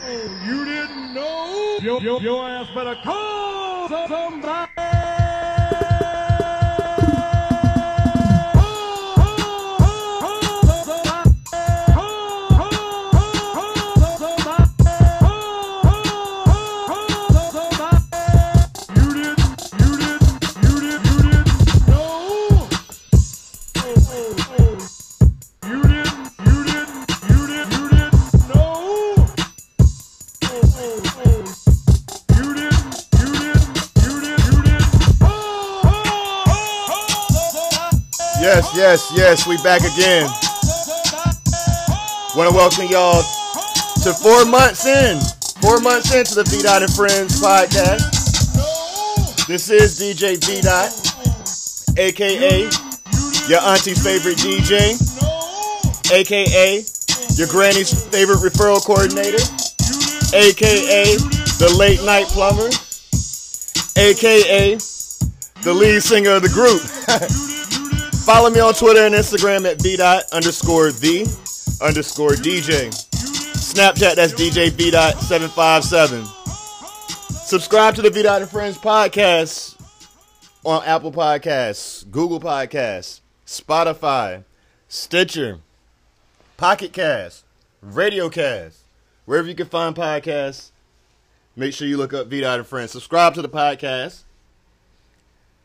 oh, you didn't know? Your, your, your ass better call somebody. Yes, we back again. Want to welcome y'all to four months in, four months into the V Dot and Friends podcast. This is DJ V Dot, aka your auntie's favorite DJ, aka your granny's favorite referral coordinator, aka the late night plumber, aka the lead singer of the group. Follow me on Twitter and Instagram at v dot underscore the underscore DJ. Snapchat, that's DJ V dot 757. Subscribe to the V dot and Friends podcast on Apple Podcasts, Google Podcasts, Spotify, Stitcher, Pocket Cast, Radio Cast, wherever you can find podcasts. Make sure you look up V dot and Friends. Subscribe to the podcast.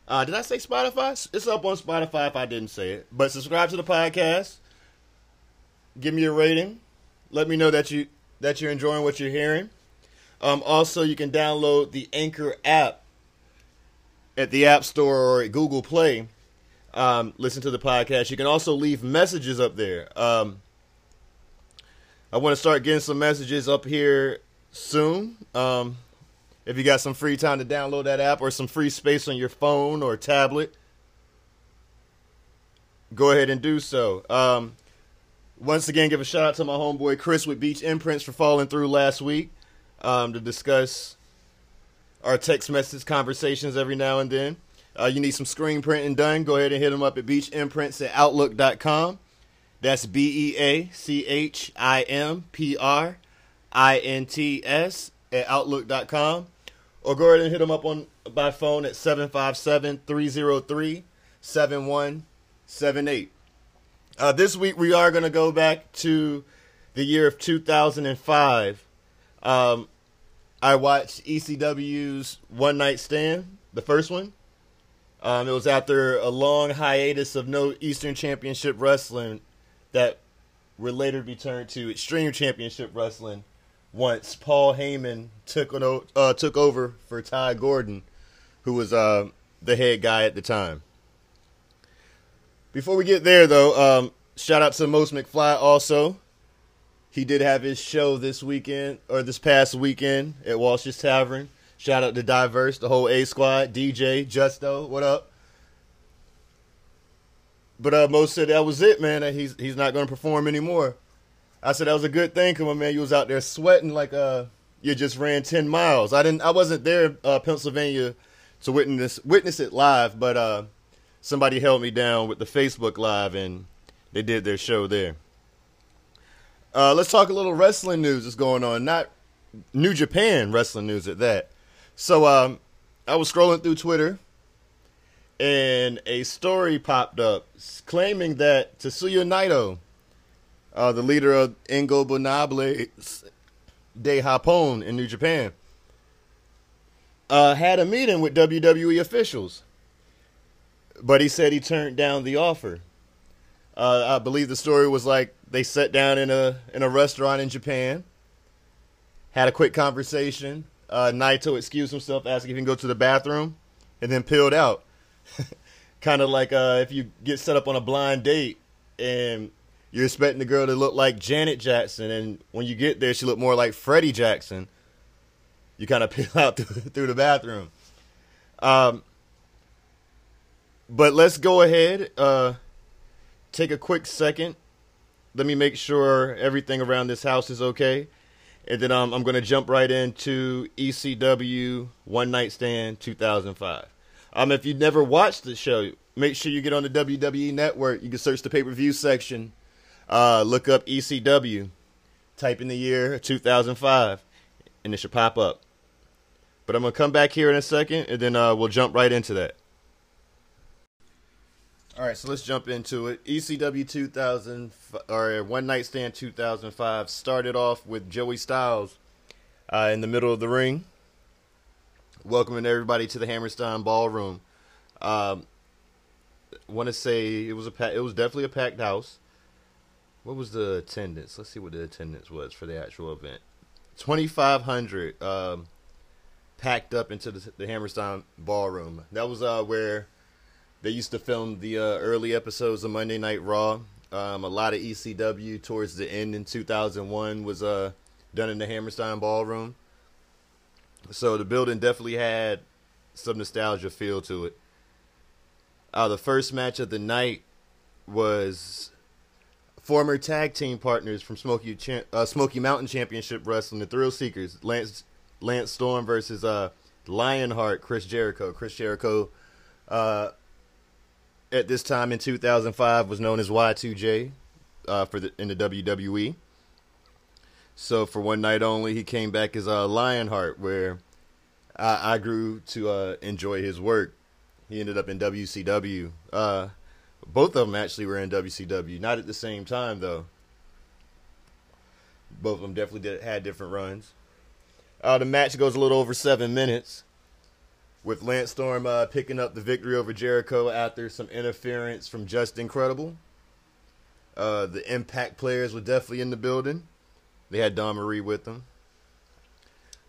Uh, did I say Spotify? It's up on Spotify if I didn't say it. But subscribe to the podcast. Give me a rating. Let me know that you that you're enjoying what you're hearing. Um, also, you can download the Anchor app at the App Store or at Google Play. Um, listen to the podcast. You can also leave messages up there. Um, I want to start getting some messages up here soon. Um, if you got some free time to download that app or some free space on your phone or tablet, go ahead and do so. Um, once again, give a shout out to my homeboy Chris with Beach Imprints for falling through last week um, to discuss our text message conversations every now and then. Uh, you need some screen printing done, go ahead and hit them up at Beach Imprints at Outlook.com. That's B E A C H I M P R I N T S at Outlook.com. Or go ahead and hit them up on by phone at 757 303 7178. Uh, this week we are going to go back to the year of 2005. Um, I watched ECW's One Night Stand, the first one. Um, it was after a long hiatus of no Eastern Championship Wrestling that would later be turned to Extreme Championship Wrestling once Paul Heyman took on, uh, took over for Tod Gordon, who was uh, the head guy at the time. Before we get there, though, um, shout out to Most McFly also. He did have his show this weekend, or this past weekend at Walsh's Tavern. Shout out to Diverse, the whole A Squad, DJ, Justo, what up? But uh, Mo said that was it, man. He's he's not going to perform anymore. I said that was a good thing, cause my man, you was out there sweating like uh you just ran ten miles. I didn't, I wasn't there, uh, Pennsylvania, to witness witness it live, but uh, somebody held me down with the Facebook Live, and they did their show there. Uh, let's talk a little wrestling news that's going on. Not New Japan wrestling news at that. So um, I was scrolling through Twitter, and a story popped up claiming that Tetsuya Naito, uh, the leader of Ingobernables de Japón in New Japan, uh, had a meeting with WWE officials, but he said he turned down the offer. Uh, I believe the story was like they sat down in a in a restaurant in Japan, had a quick conversation. Uh, Naito excused himself, asking if he can go to the bathroom, and then peeled out. kind of like uh, if you get set up on a blind date and you're expecting the girl to look like Janet Jackson, and when you get there, she look more like Freddie Jackson. You kind of peel out through, the bathroom. Um, but let's go ahead. Uh, take a quick second. Let me make sure everything around this house is okay. And then um, I'm going to jump right into ECW One Night Stand 2005. Um, if you've never watched the show, make sure you get on the WWE Network. You can search the pay per view section, uh, look up ECW. type in the year 2005, and it should pop up. But I'm gonna come back here in a second, and then uh, we'll jump right into that. All right, so let's jump into it. ECW 2000 or One Night Stand 2005 started off with Joey Styles uh, in the middle of the ring, welcoming everybody to the Hammerstein Ballroom. Um, Want to say it was a it was definitely a packed house. What was the attendance? Let's see what the attendance was for the actual event. 2,500 um, packed up into the, the Hammerstein Ballroom. That was uh, where they used to film the uh, early episodes of Monday Night Raw. Um, a lot of ECW towards the end in 2001 was uh, done in the Hammerstein Ballroom. So the building definitely had some nostalgia feel to it. Uh, the first match of the night was former tag team partners from Smoky uh, Smoky Mountain Championship Wrestling, the Thrill Seekers, Lance Lance Storm versus uh, Lionheart, Chris Jericho. Chris Jericho uh, at this time in 2005 was known as Y2J uh, for the in the WWE. So for one night only, he came back as uh, Lionheart, where I, I grew to uh, enjoy his work. He ended up in WCW. Both of them actually were in WCW, not at the same time though. Both of them definitely did, had different runs. Uh, the match goes a little over seven minutes with Lance Storm uh, picking up the victory over Jericho after some interference from Justin Credible. Uh, the Impact players were definitely in the building. They had Dawn Marie with them.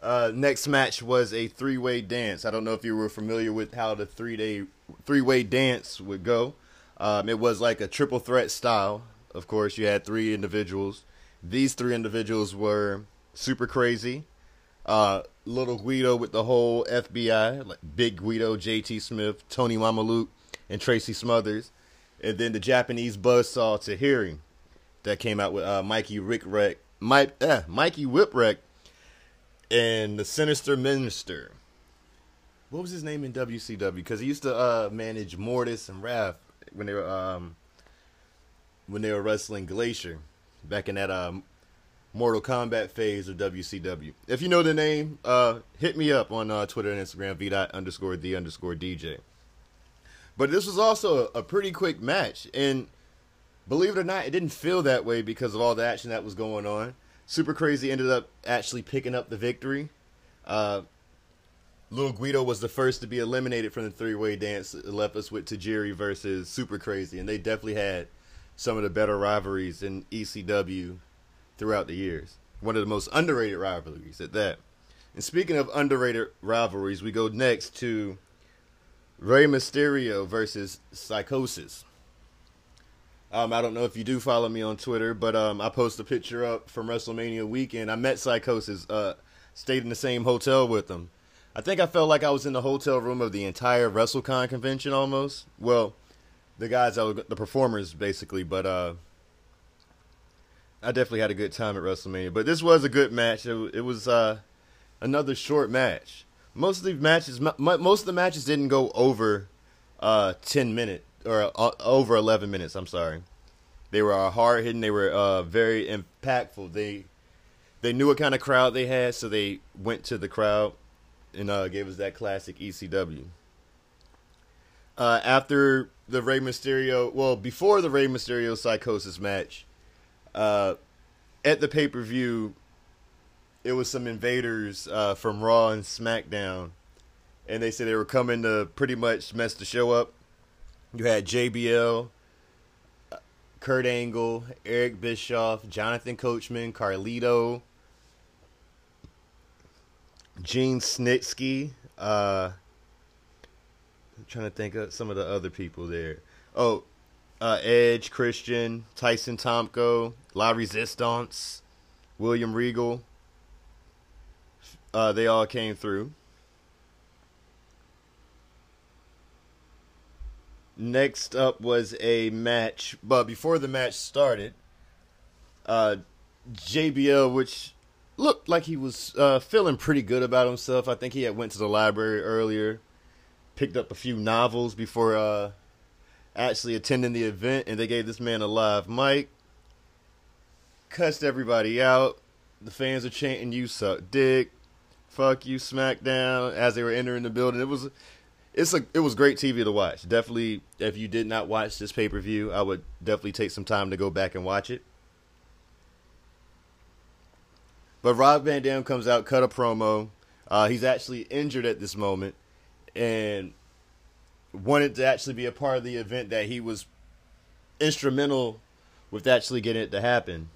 Uh, next match was a three-way dance. I don't know if you were familiar with how the three-day three-way dance would go. Um, it was like a triple threat style. Of course, you had three individuals. These three individuals were super crazy, uh, Little Guido with the whole FBI, like Big Guido, JT Smith, Tony Mamaluke, and Tracy Smothers. And then the Japanese buzzsaw Tajiri that came out with uh, Mikey Rickwreck, Mike, eh, Mikey Whipwreck, and the Sinister Minister. What was his name in WCW? Because he used to uh, manage Mortis and Wrath when they were um, when they were wrestling Glacier back in that um, Mortal Kombat phase of WCW. If you know the name, uh, hit me up on uh, Twitter and Instagram, v dot underscore d underscore DJ. But this was also a pretty quick match, and believe it or not, it didn't feel that way because of all the action that was going on. Super Crazy ended up actually picking up the victory. Uh, Little Guido was the first to be eliminated from the three-way dance. It left us with Tajiri versus Super Crazy, and they definitely had some of the better rivalries in ECW throughout the years. One of the most underrated rivalries at that. And speaking of underrated rivalries, we go next to Rey Mysterio versus Psychosis. Um, I don't know if you do follow me on Twitter, but um, I post a picture up from WrestleMania weekend. I met Psychosis, uh, stayed in the same hotel with them. I think I felt like I was in the hotel room of the entire WrestleCon convention almost. Well, the guys, I was, the performers basically, but uh, I definitely had a good time at WrestleMania. But this was a good match. It, it was uh, another short match. Most of the matches, most of the matches didn't go over uh, ten minutes or uh, over eleven minutes. I'm sorry. They were uh, hard hitting. They were uh, very impactful. They they knew what kind of crowd they had, so they went to the crowd and uh, gave us that classic ECW. Uh, after the Rey Mysterio, well, before the Rey Mysterio Psychosis match, uh, at the pay per view, it was some invaders uh, from Raw and SmackDown, and they said they were coming to pretty much mess the show up. You had JBL, uh, Kurt Angle, Eric Bischoff, Jonathan Coachman, Carlito, Gene Snitsky. Uh, I'm trying to think of some of the other people there. Oh, uh, Edge, Christian, Tyson Tomko, La Resistance, William Regal. Uh, they all came through. Next up was a match, but before the match started, uh, JBL, which looked like he was uh, feeling pretty good about himself. I think he had went to the library earlier, picked up a few novels before uh, actually attending the event, and they gave this man a live mic. cussed everybody out. The fans are chanting "You suck dick," "Fuck you, SmackDown" as they were entering the building. It was, it's a, it was great TV to watch. Definitely, if you did not watch this pay per view, I would definitely take some time to go back and watch it. But Rob Van Dam comes out, cut a promo. Uh, he's actually injured at this moment, and wanted to actually be a part of the event that he was instrumental with actually getting it to happen.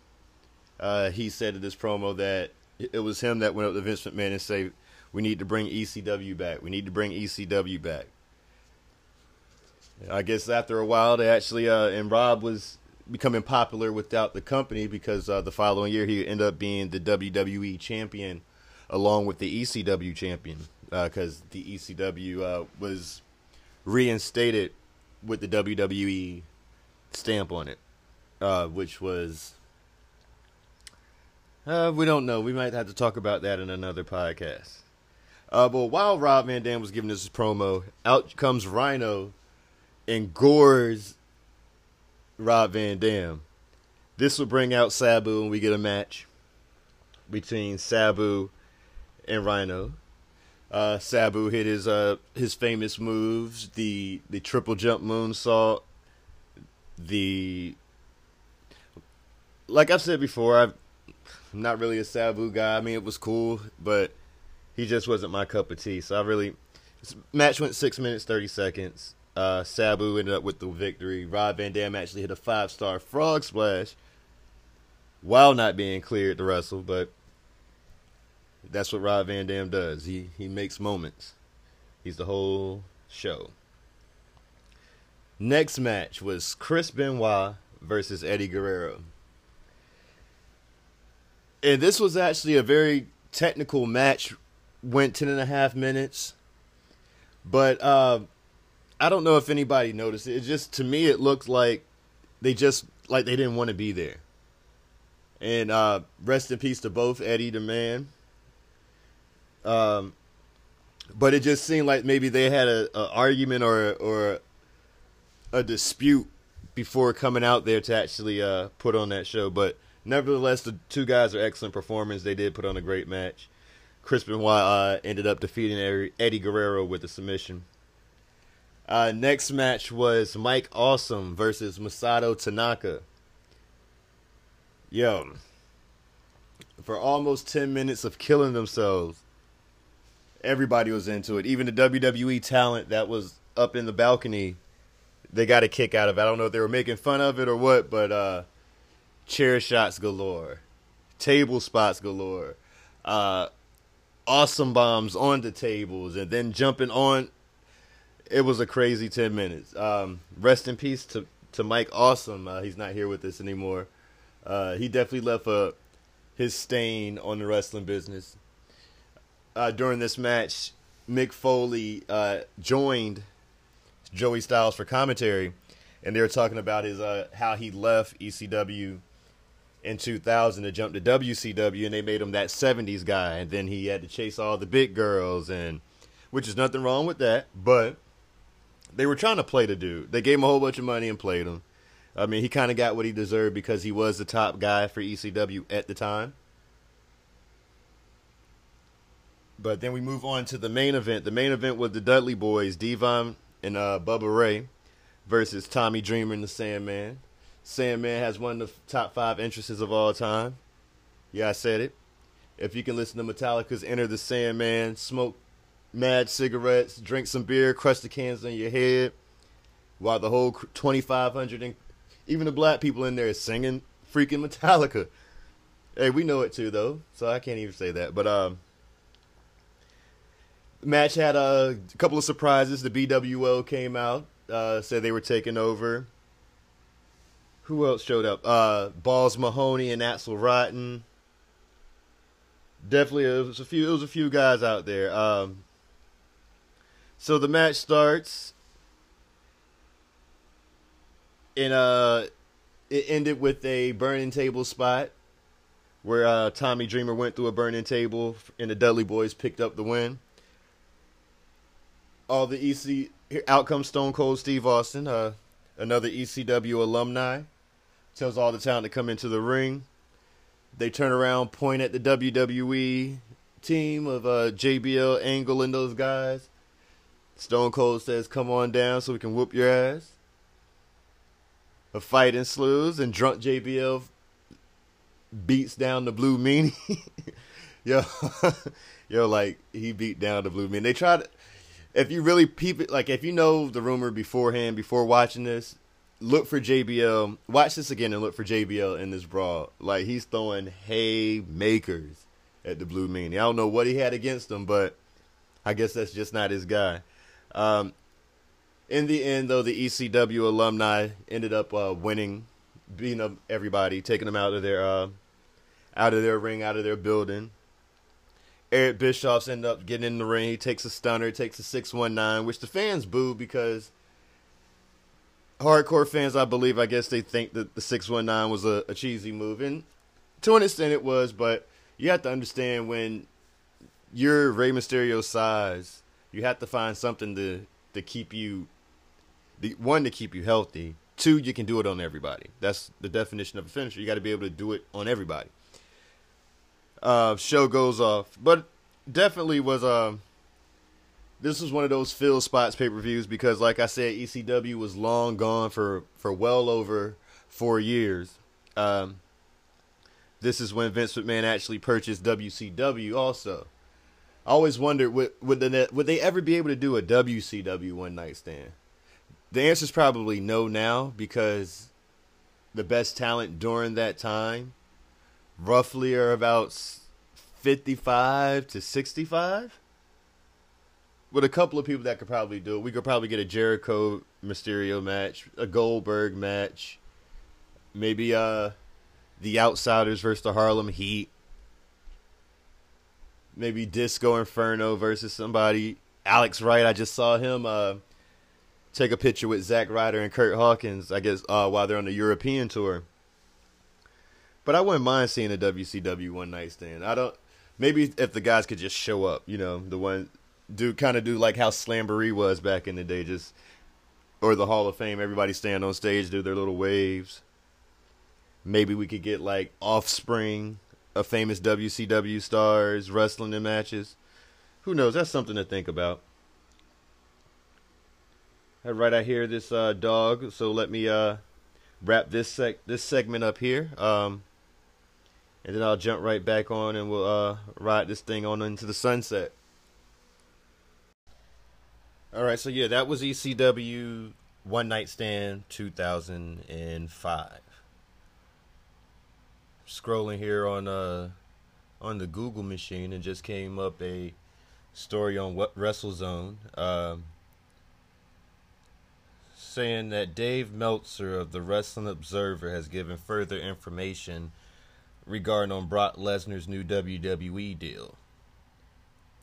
Uh, he said in this promo that it was him that went up to Vince McMahon and say, "We need to bring ECW back. We need to bring ECW back." I guess after a while, they actually uh, and Rob was becoming popular without the company because uh, the following year he ended up being the WWE champion along with the ECW champion because uh, the ECW uh, was reinstated with the WWE stamp on it, uh, which was. Uh, we don't know. We might have to talk about that in another podcast. Uh, but while Rob Van Dam was giving this promo, out comes Rhino and gores Rob Van Dam. This will bring out Sabu, and we get a match between Sabu and Rhino. Uh, Sabu hit his uh, his famous moves: the the triple jump moonsault, the like I've said before. i am not really a Sabu guy. I mean, it was cool, but he just wasn't my cup of tea. So I really match went six minutes thirty seconds. Uh, Sabu ended up with the victory. Rob Van Dam actually hit a five star frog splash while not being cleared to wrestle, but that's what Rob Van Dam does. He he makes moments. He's the whole show. Next match was Chris Benoit versus Eddie Guerrero. And this was actually a very technical match. Went ten and a half minutes. But uh, I don't know if anybody noticed it. It just to me it looked like they just like they didn't want to be there. And uh, rest in peace to both Eddie the man. Um, but it just seemed like maybe they had a, a argument or or a dispute before coming out there to actually uh, put on that show. But nevertheless, the two guys are excellent performers. They did put on a great match. Chris Benoit uh, ended up defeating Eddie Guerrero with a submission. Uh, next match was Mike Awesome versus Masato Tanaka. Yo, for almost 10 minutes of killing themselves, everybody was into it. Even the WWE talent that was up in the balcony, they got a kick out of it. I don't know if they were making fun of it or what, but uh, chair shots galore, table spots galore, uh, awesome bombs on the tables, and then jumping on it was a crazy ten minutes. Um, rest in peace to to Mike Awesome. Uh, he's not here with us anymore. Uh, he definitely left a his stain on the wrestling business. Uh, during this match, Mick Foley uh, joined Joey Styles for commentary, and they were talking about his uh, how he left ECW in 2000 to jump to WCW, and they made him that 70s guy, and then he had to chase all the big girls, and which is nothing wrong with that, but they were trying to play the dude. They gave him a whole bunch of money and played him. I mean, he kind of got what he deserved because he was the top guy for ECW at the time. But then we move on to the main event. The main event was the Dudley Boys, Devon and uh, Bubba Ray, versus Tommy Dreamer and the Sandman. Sandman has one of the top five entrances of all time. Yeah, I said it. If you can listen to Metallica's Enter the Sandman, smoke mad cigarettes, drink some beer, crush the cans on your head, while the whole 2,500 and even the black people in there is singing freaking Metallica. Hey, we know it too, though, so I can't even say that. But um, match had a couple of surprises. The BWO came out, uh, said they were taking over. Who else showed up? Uh, Balls Mahoney and Axl Rotten. Definitely, it was a few. It was a few guys out there. Um, so the match starts, and uh, it ended with a burning table spot where uh, Tommy Dreamer went through a burning table, and the Dudley Boys picked up the win. All the EC out comes Stone Cold Steve Austin, uh, another ECW alumni, tells all the talent to come into the ring. they turn around, point at the WWE team of uh, JBL, Angle, and those guys. Stone Cold says, "Come on down, so we can whoop your ass." A fight ensues, and drunk JBL beats down the Blue Meanie. yo, yo, like he beat down the Blue Meanie. They tried. If you really peep it, like if you know the rumor beforehand, before watching this, look for JBL. Watch this again and look for JBL in this brawl. Like he's throwing haymakers at the Blue Meanie. I don't know what he had against him, but I guess that's just not his guy. Um, in the end, though, the ECW alumni ended up uh, winning, beating up everybody, taking them out of their uh, out of their ring, out of their building. Eric Bischoff's end up getting in the ring. He takes a stunner, takes a six one nine, which the fans boo because hardcore fans, I believe, I guess they think that the six one nine was a, a cheesy move, and to an extent it was. But you have to understand when you're Rey Mysterio's size, you have to find something to to keep you the one to keep you healthy. Two, you can do it on everybody. That's the definition of a finisher. You got to be able to do it on everybody. Uh, show goes off, but definitely was um. this was one of those fill spots pay per views because, like I said, ECW was long gone for for well over four years. Um, this is when Vince McMahon actually purchased WCW. Also, I always wondered would would, the, would they ever be able to do a WCW one night stand? The answer is probably no now because the best talent during that time roughly are about 55 to 65 with a couple of people that could probably do it. We could probably get a jericho mysterio match a goldberg match maybe uh the outsiders versus the harlem heat maybe disco inferno versus somebody alex wright i just saw him uh take a picture with Zack Ryder and Kurt Hawkins, I guess, uh, while they're on the European tour. But I wouldn't mind seeing a WCW one night stand. I don't. Maybe if the guys could just show up, you know, the one do kind of do like how Slamboree was back in the day, just or the Hall of Fame. Everybody stand on stage, do their little waves. Maybe we could get like Offspring, a famous WCW stars wrestling in matches. Who knows? That's something to think about. Right, I hear this uh, dog, so let me uh, wrap this sec- this segment up here, um, and then I'll jump right back on and we'll uh, ride this thing on into the sunset. All right, so yeah, that was ECW One Night Stand 2005. Scrolling here on uh on the Google machine and just came up a story on what WrestleZone. Um, saying that Dave Meltzer of the Wrestling Observer has given further information regarding on Brock Lesnar's new WWE deal.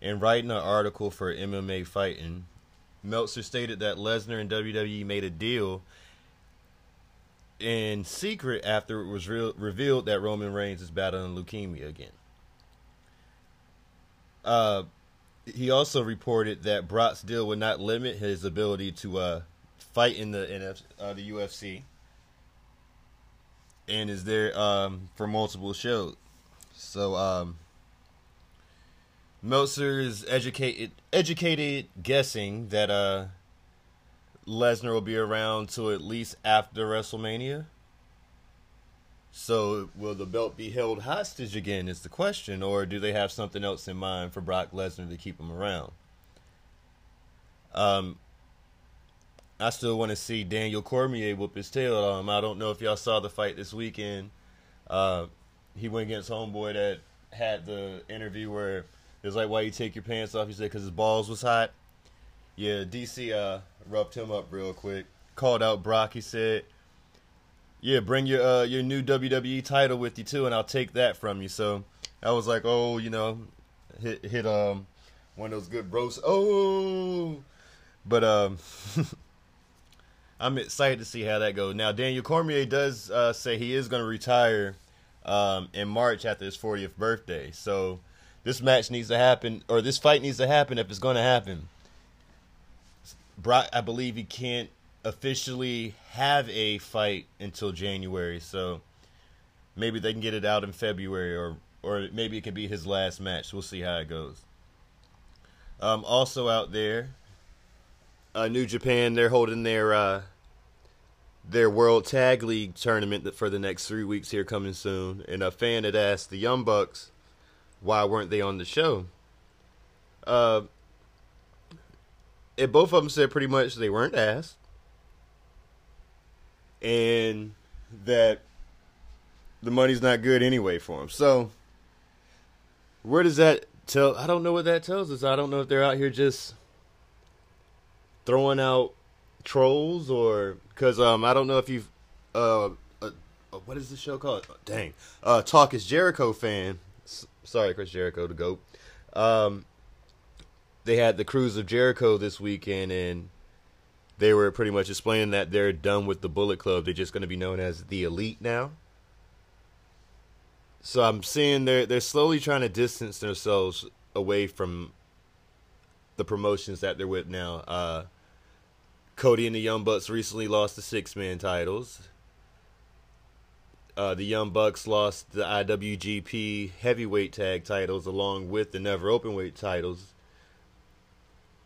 In writing an article for MMA Fighting, Meltzer stated that Lesnar and WWE made a deal in secret after it was re- revealed that Roman Reigns is battling leukemia again. Uh, he also reported that Brock's deal would not limit his ability to uh, fight in the NF, uh, the UFC, and is there um, for multiple shows. So um, Meltzer is educated educated guessing that uh, Lesnar will be around till at least after WrestleMania. So will the belt be held hostage again? Is the question, or do they have something else in mind for Brock Lesnar to keep him around? Um, I still want to see Daniel Cormier whoop his tail. Um, I don't know if y'all saw the fight this weekend. Uh, he went against homeboy that had the interview where it was like, "Why you take your pants off?" He said, "Cause his balls was hot." Yeah, DC uh, rubbed him up real quick. Called out Brock. He said, "Yeah, bring your uh, your new WWE title with you too, and I'll take that from you." So I was like, "Oh, you know, hit hit um one of those good bros." Oh, but um. I'm excited to see how that goes. Now, Daniel Cormier does uh, say he is going to retire um, in March after his 40th birthday. So this match needs to happen, or this fight needs to happen if it's going to happen. Brock, I believe he can't officially have a fight until January. So maybe they can get it out in February, or or maybe it can be his last match. We'll see how it goes. Um, also out there, uh, New Japan they're holding their uh, their World Tag League tournament for the next three weeks here coming soon. And a fan had asked the Young Bucks why weren't they on the show. Uh, and both of them said pretty much they weren't asked, and that the money's not good anyway for them. So, where does that tell? I don't know what that tells us. I don't know if they're out here just throwing out trolls or because um I don't know if you've uh, uh, uh what is the show called? Dang, uh, Talk is Jericho fan. S- sorry, Chris Jericho, the goat. Um, they had the Cruise of Jericho this weekend, and they were pretty much explaining that they're done with the Bullet Club. They're just going to be known as the Elite now. So I'm seeing they're they're slowly trying to distance themselves away from the promotions that they're with now. Uh, Cody and the Young Bucks recently lost the six man titles. Uh, the Young Bucks lost the IWGP Heavyweight Tag titles along with the Never Openweight titles.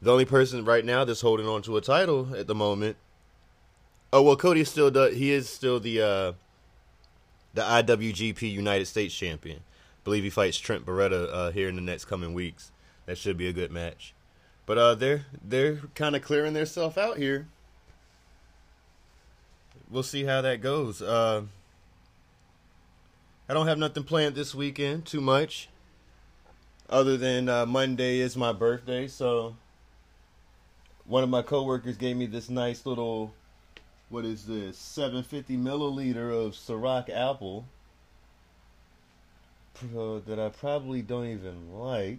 The only person right now that's holding on to a title at the moment. Oh well, Cody still does. He is still the uh, the IWGP United States champion. I believe he fights Trent Beretta uh, here in the next coming weeks. That should be a good match. But uh, they're they're kind of clearing themselves out here. We'll see how that goes. Uh, I don't have nothing planned this weekend too much, other than uh, Monday is my birthday. So one of my coworkers gave me this nice little, what is this, 750 milliliter of Ciroc apple that I probably don't even like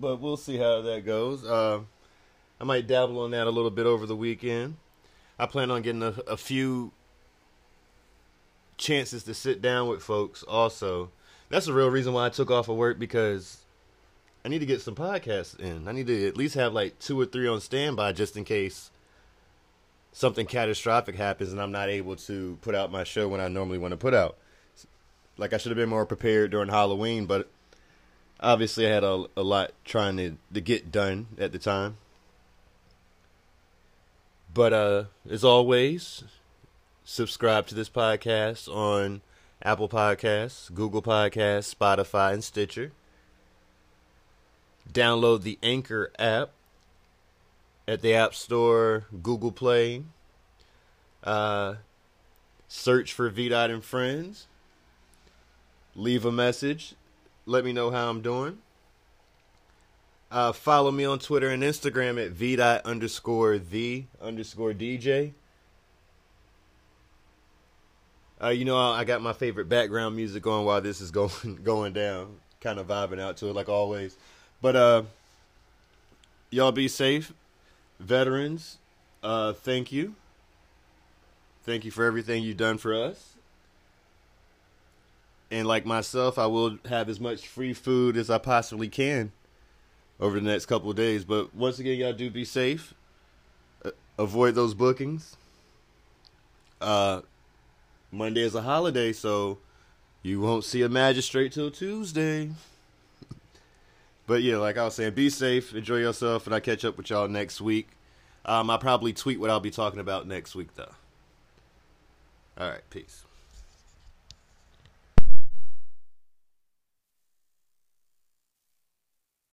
but we'll see how that goes. Uh, I might dabble on that a little bit over the weekend. I plan on getting a, a few chances to sit down with folks. Also, that's the real reason why I took off of work because I need to get some podcasts in. I need to at least have like two or three on standby just in case something catastrophic happens and I'm not able to put out my show when I normally want to put out. Like I should have been more prepared during Halloween, but obviously I had a, a lot trying to, to get done at the time. But uh, as always, subscribe to this podcast on Apple Podcasts, Google Podcasts, Spotify, and Stitcher. Download the Anchor app at the App Store, Google Play. Uh, search for VDOT and Friends. Leave a message let me know how I'm doing. Uh, follow me on Twitter and Instagram at v underscore the underscore DJ. Uh, you know, I got my favorite background music on while this is going going down, kind of vibing out to it like always. But uh, y'all be safe, veterans. Uh, thank you. Thank you for everything you've done for us and like myself, I will have as much free food as I possibly can over the next couple of days. But once again, y'all do be safe. Uh, avoid those bookings. Uh, Monday is a holiday, so you won't see a magistrate till Tuesday. But yeah, like I was saying, be safe, enjoy yourself, and I catch up with y'all next week. Um, I'll probably tweet what I'll be talking about next week, though. All right, peace.